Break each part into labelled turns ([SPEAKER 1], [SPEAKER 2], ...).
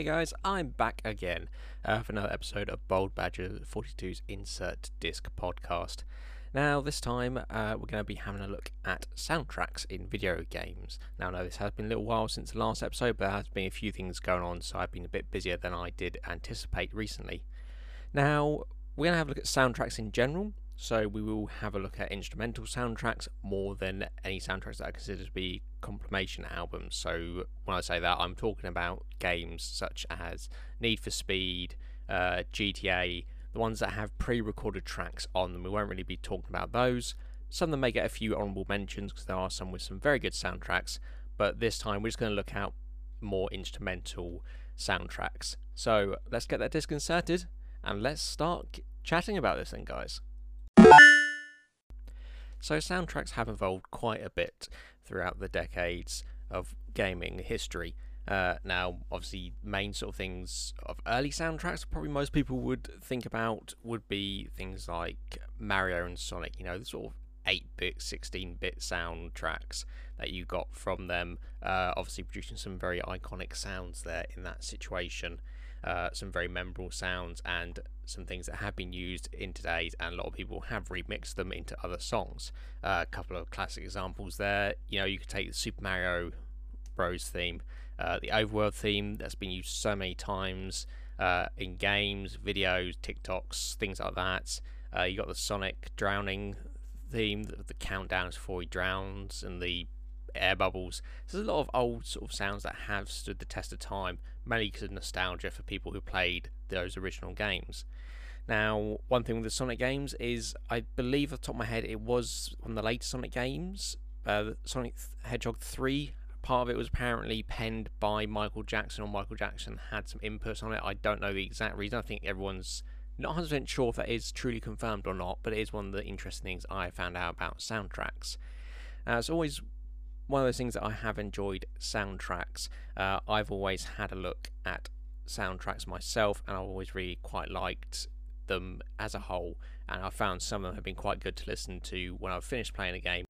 [SPEAKER 1] Hey guys, I'm back again uh, for another episode of Bold Badger 42's Insert Disc podcast. Now, this time uh, we're going to be having a look at soundtracks in video games. Now, I know this has been a little while since the last episode, but there has been a few things going on, so I've been a bit busier than I did anticipate recently. Now, we're going to have a look at soundtracks in general, so we will have a look at instrumental soundtracks more than any soundtracks that are considered to be compilation albums. So when I say that, I'm talking about games such as Need for Speed, uh, GTA, the ones that have pre-recorded tracks on them. We won't really be talking about those. Some of them may get a few honourable mentions because there are some with some very good soundtracks. But this time we're just going to look out more instrumental soundtracks. So let's get that disc inserted and let's start chatting about this thing, guys. So, soundtracks have evolved quite a bit throughout the decades of gaming history. Uh, now, obviously, main sort of things of early soundtracks, probably most people would think about would be things like Mario and Sonic, you know, the sort of 8 bit, 16 bit soundtracks that you got from them. Uh, obviously, producing some very iconic sounds there in that situation uh, some very memorable sounds and some things that have been used in today's, and a lot of people have remixed them into other songs. Uh, a couple of classic examples there. You know, you could take the Super Mario Bros. theme, uh, the Overworld theme that's been used so many times uh, in games, videos, TikToks, things like that. Uh, you got the Sonic drowning theme, the, the countdowns before he drowns, and the air bubbles. There's a lot of old sort of sounds that have stood the test of time, mainly because of nostalgia for people who played those original games. Now, one thing with the Sonic games is, I believe off the top of my head, it was on the later Sonic games, uh, Sonic Hedgehog 3. Part of it was apparently penned by Michael Jackson, or Michael Jackson had some input on it. I don't know the exact reason. I think everyone's not 100% sure if that is truly confirmed or not, but it is one of the interesting things I found out about soundtracks. Uh, it's always one of those things that I have enjoyed soundtracks. Uh, I've always had a look at soundtracks myself, and I've always really quite liked them as a whole. And I found some of them have been quite good to listen to when I've finished playing a game.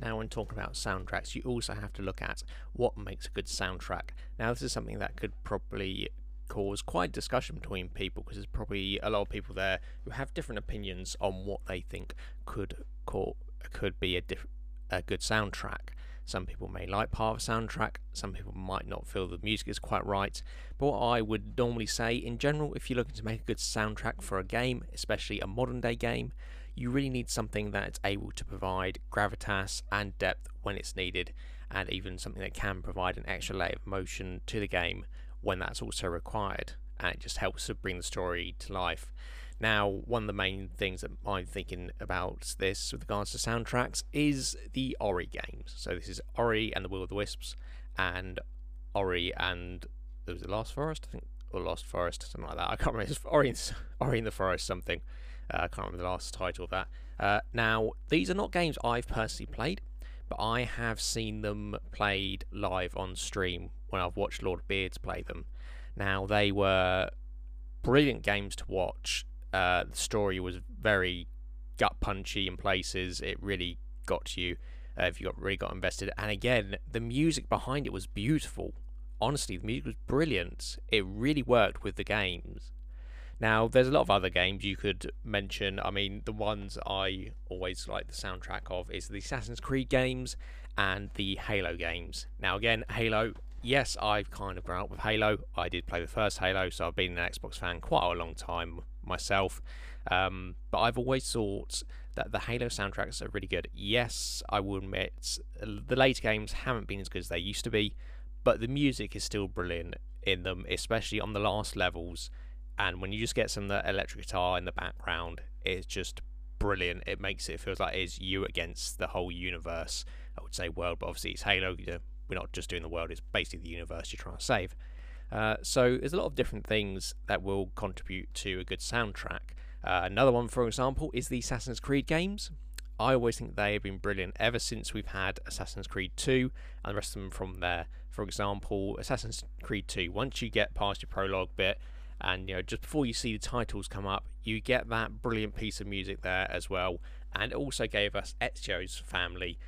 [SPEAKER 1] Now, when talking about soundtracks, you also have to look at what makes a good soundtrack. Now, this is something that could probably cause quite discussion between people because there's probably a lot of people there who have different opinions on what they think could call, could be a, diff- a good soundtrack. Some people may like part of a soundtrack, some people might not feel the music is quite right. But what I would normally say in general, if you're looking to make a good soundtrack for a game, especially a modern day game, you really need something that's able to provide gravitas and depth when it's needed, and even something that can provide an extra layer of emotion to the game when that's also required. And it just helps to bring the story to life. Now, one of the main things that I'm thinking about this with regards to soundtracks is the Ori games. So this is Ori and the Will of the Wisps, and Ori and it was the Last Forest, I think, or Lost Forest, something like that. I can't remember. It's Ori, Ori in the Forest, something. Uh, I can't remember the last title of that. Uh, now, these are not games I've personally played, but I have seen them played live on stream when I've watched Lord Beards play them. Now, they were brilliant games to watch uh, the story was very gut punchy in places. It really got you uh, if you got really got invested. And again, the music behind it was beautiful. Honestly, the music was brilliant. It really worked with the games. Now, there's a lot of other games you could mention. I mean, the ones I always like the soundtrack of is the Assassin's Creed games and the Halo games. Now, again, Halo, yes, I've kind of grown up with Halo. I did play the first Halo, so I've been an Xbox fan quite a long time myself. Um, but I've always thought that the Halo soundtracks are really good. Yes, I will admit the later games haven't been as good as they used to be, but the music is still brilliant in them, especially on the last levels. And when you just get some of the electric guitar in the background, it's just brilliant. It makes it feels like it's you against the whole universe. I would say world, but obviously it's Halo. We're not just doing the world; it's basically the universe you're trying to save. Uh, so there's a lot of different things that will contribute to a good soundtrack. Uh, another one, for example, is the Assassin's Creed games. I always think they have been brilliant ever since we've had Assassin's Creed 2 and the rest of them from there. For example, Assassin's Creed 2, once you get past your prologue bit and you know just before you see the titles come up, you get that brilliant piece of music there as well. And it also gave us Ezio's family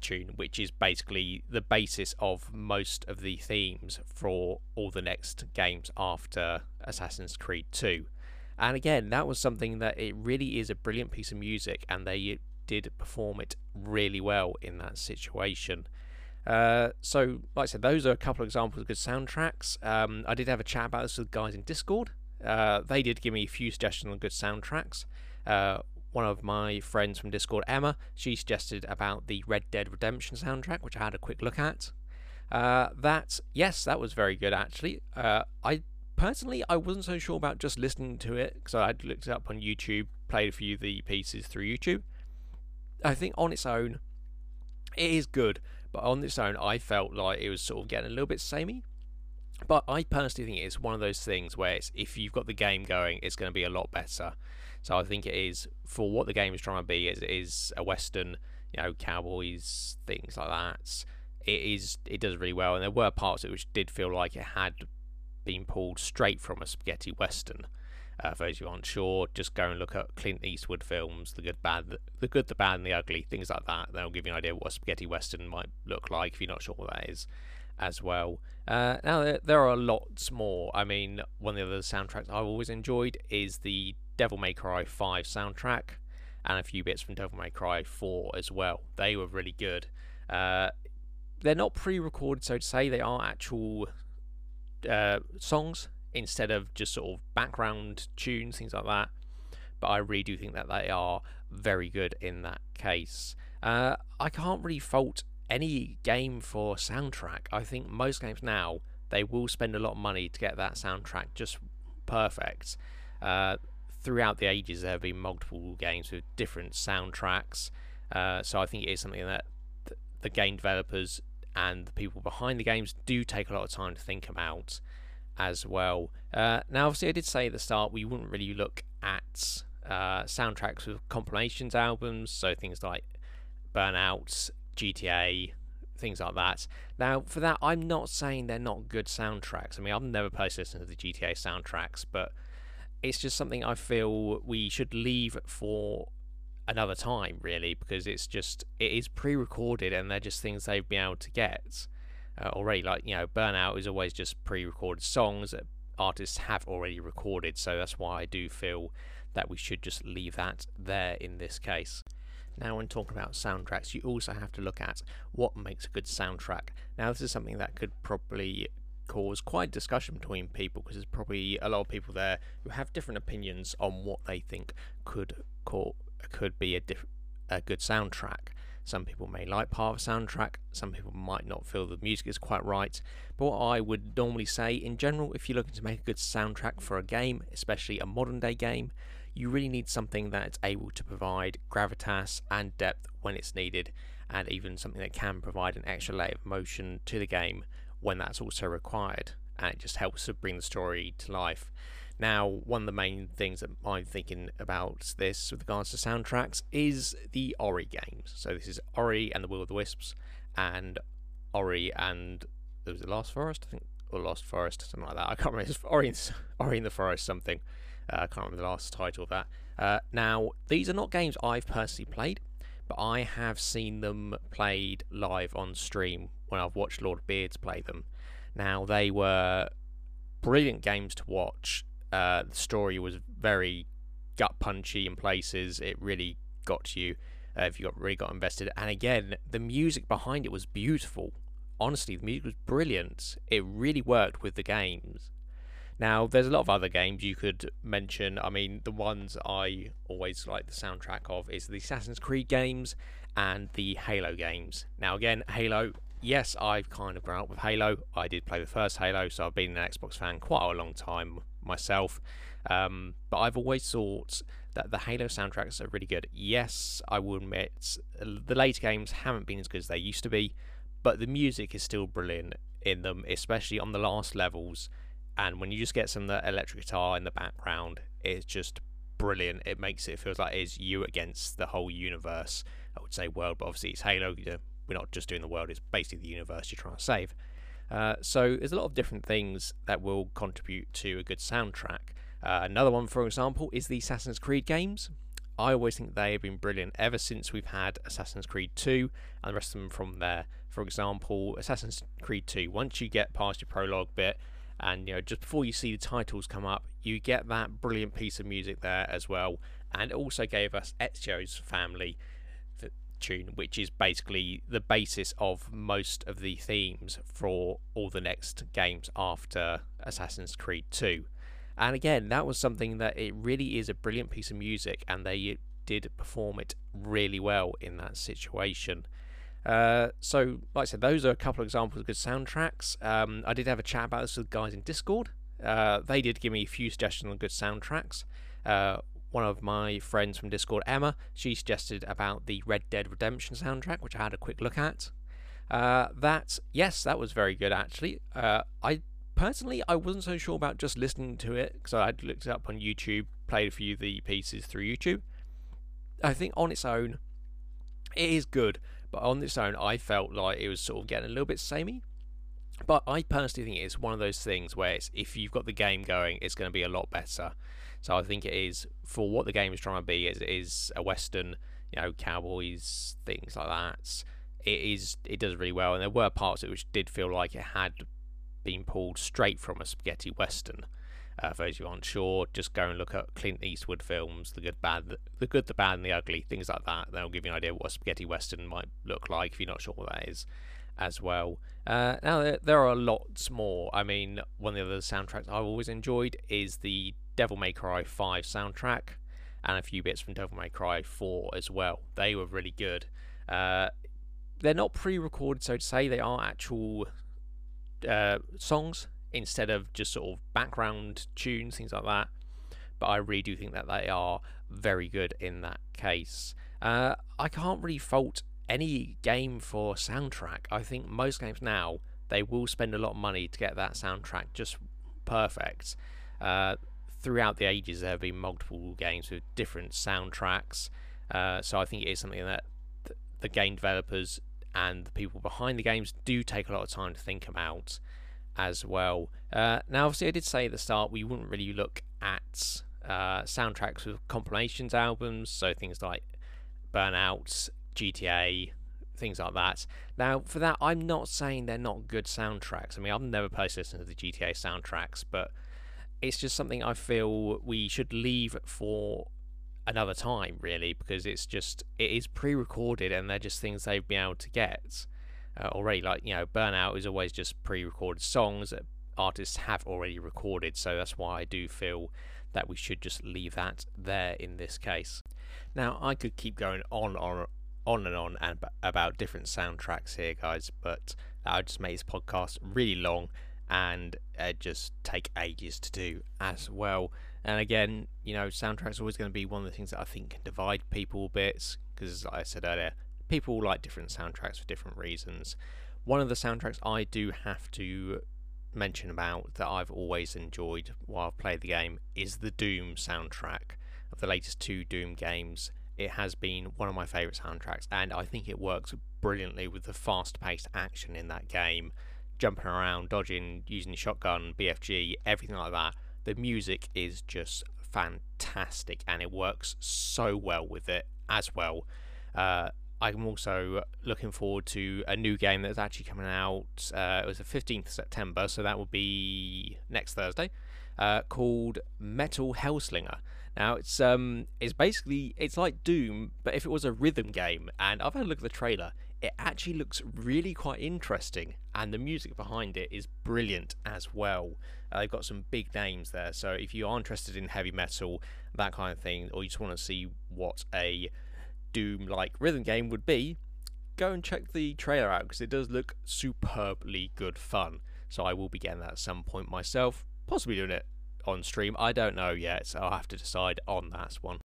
[SPEAKER 1] tune, which is basically the basis of most of the themes for all the next games after Assassin's Creed 2. And again, that was something that it really is a brilliant piece of music, and they did perform it really well in that situation. Uh, so, like I said, those are a couple of examples of good soundtracks. Um, I did have a chat about this with guys in Discord. Uh, they did give me a few suggestions on good soundtracks. Uh, one of my friends from Discord, Emma, she suggested about the Red Dead Redemption soundtrack, which I had a quick look at. Uh, that, yes, that was very good actually. Uh, I personally, I wasn't so sure about just listening to it because I had looked it up on YouTube, played a few of the pieces through YouTube. I think on its own, it is good, but on its own, I felt like it was sort of getting a little bit samey. But I personally think it's one of those things where if you've got the game going, it's going to be a lot better. So I think it is for what the game is trying to be. It is a western, you know, cowboys things like that. It is. It does really well, and there were parts of it which did feel like it had been pulled straight from a spaghetti western. Uh, for those who aren't sure, just go and look at Clint Eastwood films, the good, bad, the, the good, the bad, and the ugly, things like that. They'll give you an idea what a spaghetti western might look like if you're not sure what that is as well. Uh, now there, there are lots more. I mean, one of the other soundtracks I've always enjoyed is the Devil May Cry 5 soundtrack, and a few bits from Devil May Cry 4 as well. They were really good. Uh, they're not pre-recorded, so to say. They are actual uh, songs instead of just sort of background tunes, things like that. But I really do think that they are very good in that case. Uh, I can't really fault any game for soundtrack. I think most games now they will spend a lot of money to get that soundtrack just perfect. Uh, throughout the ages, there have been multiple games with different soundtracks. Uh, so I think it is something that the game developers and the people behind the games do take a lot of time to think about as well. Uh, now, obviously, I did say at the start we wouldn't really look at uh, soundtracks with compilations albums, so things like Burnout, GTA, things like that. Now, for that, I'm not saying they're not good soundtracks. I mean, I've never personally listened to the GTA soundtracks, but it's just something I feel we should leave for another time, really, because it's just it is pre-recorded and they're just things they've been able to get uh, already. Like you know, Burnout is always just pre-recorded songs that artists have already recorded, so that's why I do feel that we should just leave that there in this case. Now, when talking about soundtracks, you also have to look at what makes a good soundtrack. Now, this is something that could probably cause quite discussion between people because there's probably a lot of people there who have different opinions on what they think could call, could be a, diff, a good soundtrack. Some people may like part of a soundtrack, some people might not feel the music is quite right. But what I would normally say in general, if you're looking to make a good soundtrack for a game, especially a modern day game, you really need something that's able to provide gravitas and depth when it's needed, and even something that can provide an extra layer of motion to the game when that's also required, and it just helps to bring the story to life. Now, one of the main things that I'm thinking about this with regards to soundtracks is the Ori games. So this is Ori and the Will of the Wisps, and Ori and it was the Last Forest, I think, or Lost Forest, something like that. I can't remember. It's Ori, Ori in the Forest, something. Uh, I can't remember the last title of that. Uh, now, these are not games I've personally played, but I have seen them played live on stream when I've watched Lord of Beards play them. Now, they were brilliant games to watch. Uh, the story was very gut punchy in places. It really got you uh, if you got really got invested. And again, the music behind it was beautiful. Honestly, the music was brilliant. It really worked with the games. Now, there's a lot of other games you could mention. I mean, the ones I always like the soundtrack of is the Assassin's Creed games and the Halo games. Now, again, Halo, yes, I've kind of grown up with Halo. I did play the first Halo, so I've been an Xbox fan quite a long time myself. Um, but I've always thought that the Halo soundtracks are really good. Yes, I will admit the later games haven't been as good as they used to be, but the music is still brilliant in them, especially on the last levels and when you just get some of the electric guitar in the background, it's just brilliant. It makes it feels like it's you against the whole universe. I would say world, but obviously it's Halo. We're not just doing the world; it's basically the universe you're trying to save. Uh, so there's a lot of different things that will contribute to a good soundtrack. Uh, another one, for example, is the Assassin's Creed games. I always think they have been brilliant ever since we've had Assassin's Creed 2 and the rest of them from there. For example, Assassin's Creed 2, once you get past your prologue bit and you know just before you see the titles come up, you get that brilliant piece of music there as well. And it also gave us Ezio's family tune, which is basically the basis of most of the themes for all the next games after Assassin's Creed 2. And again, that was something that it really is a brilliant piece of music, and they did perform it really well in that situation. Uh, so, like I said, those are a couple of examples of good soundtracks. Um, I did have a chat about this with guys in Discord. Uh, they did give me a few suggestions on good soundtracks. Uh, one of my friends from Discord, Emma, she suggested about the Red Dead Redemption soundtrack, which I had a quick look at. Uh, that, yes, that was very good actually. Uh, I personally, I wasn't so sure about just listening to it because I'd looked it up on YouTube, played a few of the pieces through YouTube. I think on its own, it is good, but on its own, I felt like it was sort of getting a little bit samey. But I personally think it's one of those things where it's, if you've got the game going, it's going to be a lot better. So I think it is for what the game is trying to be. It is a western, you know, cowboys things like that. It is. It does really well, and there were parts of it which did feel like it had been pulled straight from a spaghetti western. Uh, for those who aren't sure, just go and look at Clint Eastwood films, the good, bad, the, the good, the bad, and the ugly, things like that. That'll give you an idea what a spaghetti western might look like if you're not sure what that is, as well. Uh, now there, there are lots more. I mean, one of the other soundtracks I've always enjoyed is the Devil May Cry 5 soundtrack and a few bits from Devil May Cry 4 as well. They were really good. Uh, they're not pre-recorded, so to say. They are actual uh, songs instead of just sort of background tunes, things like that. But I really do think that they are very good in that case. Uh, I can't really fault any game for soundtrack. I think most games now they will spend a lot of money to get that soundtrack just perfect. Uh, throughout the ages, there have been multiple games with different soundtracks. Uh, so I think it is something that the game developers and the people behind the games do take a lot of time to think about as well. Uh, now, obviously, I did say at the start we wouldn't really look at uh, soundtracks with compilations albums, so things like Burnout, GTA, things like that. Now, for that, I'm not saying they're not good soundtracks. I mean, I've never personally listened to the GTA soundtracks, but it's just something I feel we should leave for another time, really, because it's just it is pre-recorded and they're just things they've been able to get uh, already. Like you know, Burnout is always just pre-recorded songs that artists have already recorded, so that's why I do feel that we should just leave that there in this case. Now, I could keep going on on on and on and about different soundtracks here, guys, but that would just make this podcast really long and uh, just take ages to do as well. And again, you know, soundtracks are always going to be one of the things that I think can divide people a bit because, like I said earlier, people like different soundtracks for different reasons. One of the soundtracks I do have to mention about that I've always enjoyed while I've played the game is the Doom soundtrack of the latest two Doom games. It has been one of my favourite soundtracks, and I think it works brilliantly with the fast paced action in that game jumping around, dodging, using the shotgun, BFG, everything like that. The music is just fantastic and it works so well with it as well. Uh, I'm also looking forward to a new game that's actually coming out. Uh, it was the 15th September, so that will be next Thursday. Uh, called Metal Hellsinger. Now it's um it's basically it's like Doom, but if it was a rhythm game. And I've had a look at the trailer it actually looks really quite interesting, and the music behind it is brilliant as well. Uh, they've got some big names there, so if you are interested in heavy metal, that kind of thing, or you just want to see what a Doom like rhythm game would be, go and check the trailer out because it does look superbly good fun. So I will be getting that at some point myself, possibly doing it on stream. I don't know yet, so I'll have to decide on that one.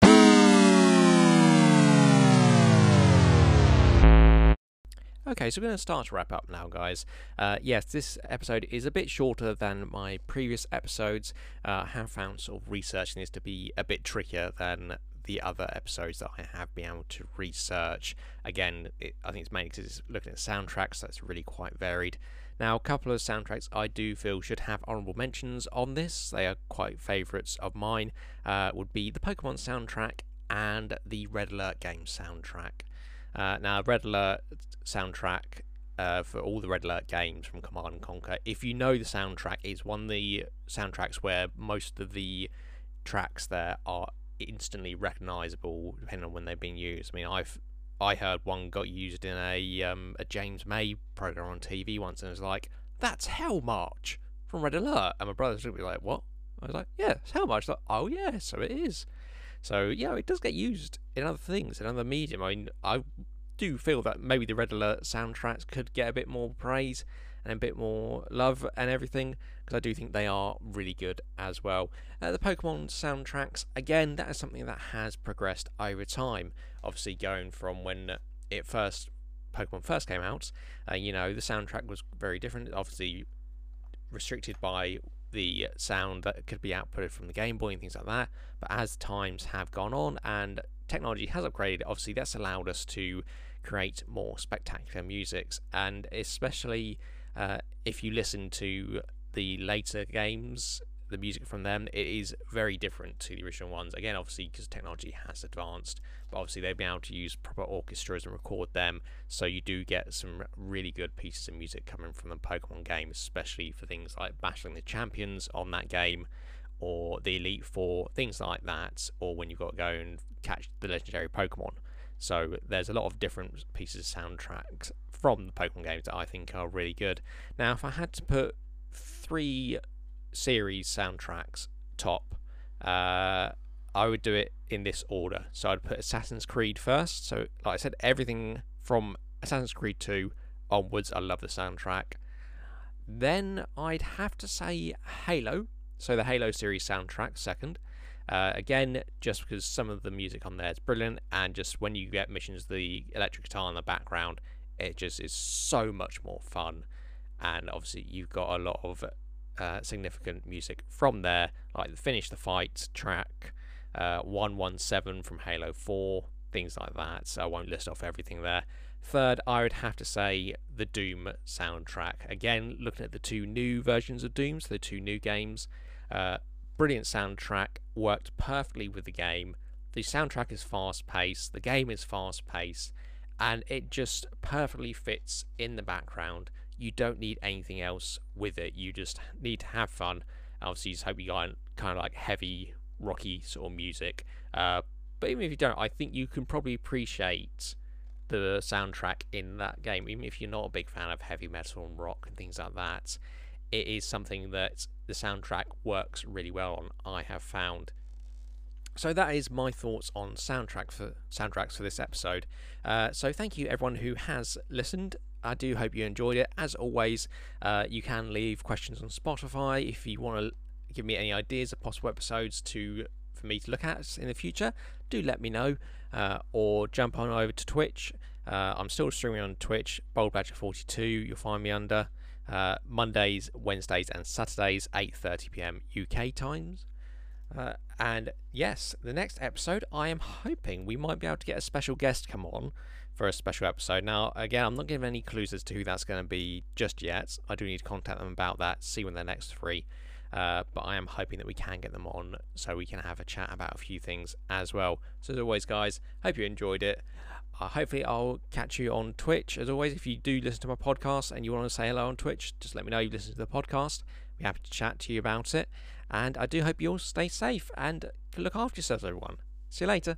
[SPEAKER 1] Okay, so we're going to start to wrap up now, guys. Uh, yes, this episode is a bit shorter than my previous episodes. Uh, I have found sort of researching this to be a bit trickier than the other episodes that I have been able to research. Again, it, I think it's mainly because it's looking at soundtracks, so it's really quite varied. Now, a couple of soundtracks I do feel should have honourable mentions on this. They are quite favourites of mine. Uh, would be the Pokemon soundtrack and the Red Alert game soundtrack. Uh, now, Red Alert soundtrack uh, for all the Red Alert games from Command and Conquer. If you know the soundtrack, it's one of the soundtracks where most of the tracks there are instantly recognizable depending on when they've been used. I mean, I've I heard one got used in a um, a James May program on TV once, and it was like, "That's Hell March from Red Alert," and my brother's gonna be like, "What?" I was like, "Yeah, it's Hell March." Like, oh yeah, so it is. So yeah, it does get used in other things, in other medium. I mean, I do feel that maybe the Red Alert soundtracks could get a bit more praise and a bit more love and everything because I do think they are really good as well. Uh, the Pokemon soundtracks, again, that is something that has progressed over time. Obviously, going from when it first Pokemon first came out, uh, you know, the soundtrack was very different. Obviously, restricted by the sound that could be outputted from the Game Boy and things like that. But as times have gone on and technology has upgraded, obviously that's allowed us to create more spectacular musics, and especially uh, if you listen to the later games, the music from them, it is very different to the original ones. Again, obviously, because technology has advanced, but obviously they've been able to use proper orchestras and record them, so you do get some really good pieces of music coming from the Pokemon game, especially for things like battling the champions on that game, or the Elite Four, things like that, or when you've got to go and catch the legendary Pokemon. So there's a lot of different pieces of soundtracks from the Pokemon games that I think are really good. Now, if I had to put three series soundtracks top, uh, I would do it in this order. So I'd put Assassin's Creed first. So, like I said, everything from Assassin's Creed 2 onwards, I love the soundtrack. Then I'd have to say Halo. So the Halo series soundtrack second. Uh, again, just because some of the music on there is brilliant, and just when you get missions, the electric guitar in the background it just is so much more fun. And obviously, you've got a lot of uh, significant music from there, like the Finish the Fight track, uh, 117 from Halo 4, things like that. So I won't list off everything there. Third, I would have to say the Doom soundtrack. Again, looking at the two new versions of Doom, so the two new games, uh, brilliant soundtrack, worked perfectly with the game. The soundtrack is fast paced, the game is fast paced, and it just perfectly fits in the background. You don't need anything else with it. You just need to have fun. Obviously, you just hope you got kind of like heavy, rocky sort of music. Uh, but even if you don't, I think you can probably appreciate the soundtrack in that game, even if you're not a big fan of heavy metal and rock and things like that. It is something that the soundtrack works really well on. I have found so that is my thoughts on soundtrack for soundtracks for this episode. Uh, so thank you everyone who has listened. I do hope you enjoyed it. As always, uh, you can leave questions on Spotify if you want to give me any ideas of possible episodes to for me to look at in the future. Do let me know, uh, or jump on over to Twitch. Uh, I'm still streaming on Twitch, Bold Badger 42. You'll find me under uh, Mondays, Wednesdays, and Saturdays, 8:30 p.m. UK times. Uh, and yes, the next episode, I am hoping we might be able to get a special guest come on for a special episode. Now, again, I'm not giving any clues as to who that's going to be just yet. I do need to contact them about that, see when they're next free. Uh, but I am hoping that we can get them on so we can have a chat about a few things as well. So, as always, guys, hope you enjoyed it. Uh, hopefully, I'll catch you on Twitch. As always, if you do listen to my podcast and you want to say hello on Twitch, just let me know you listen to the podcast. I'll be happy to chat to you about it. And I do hope you all stay safe and look after yourselves, everyone. See you later.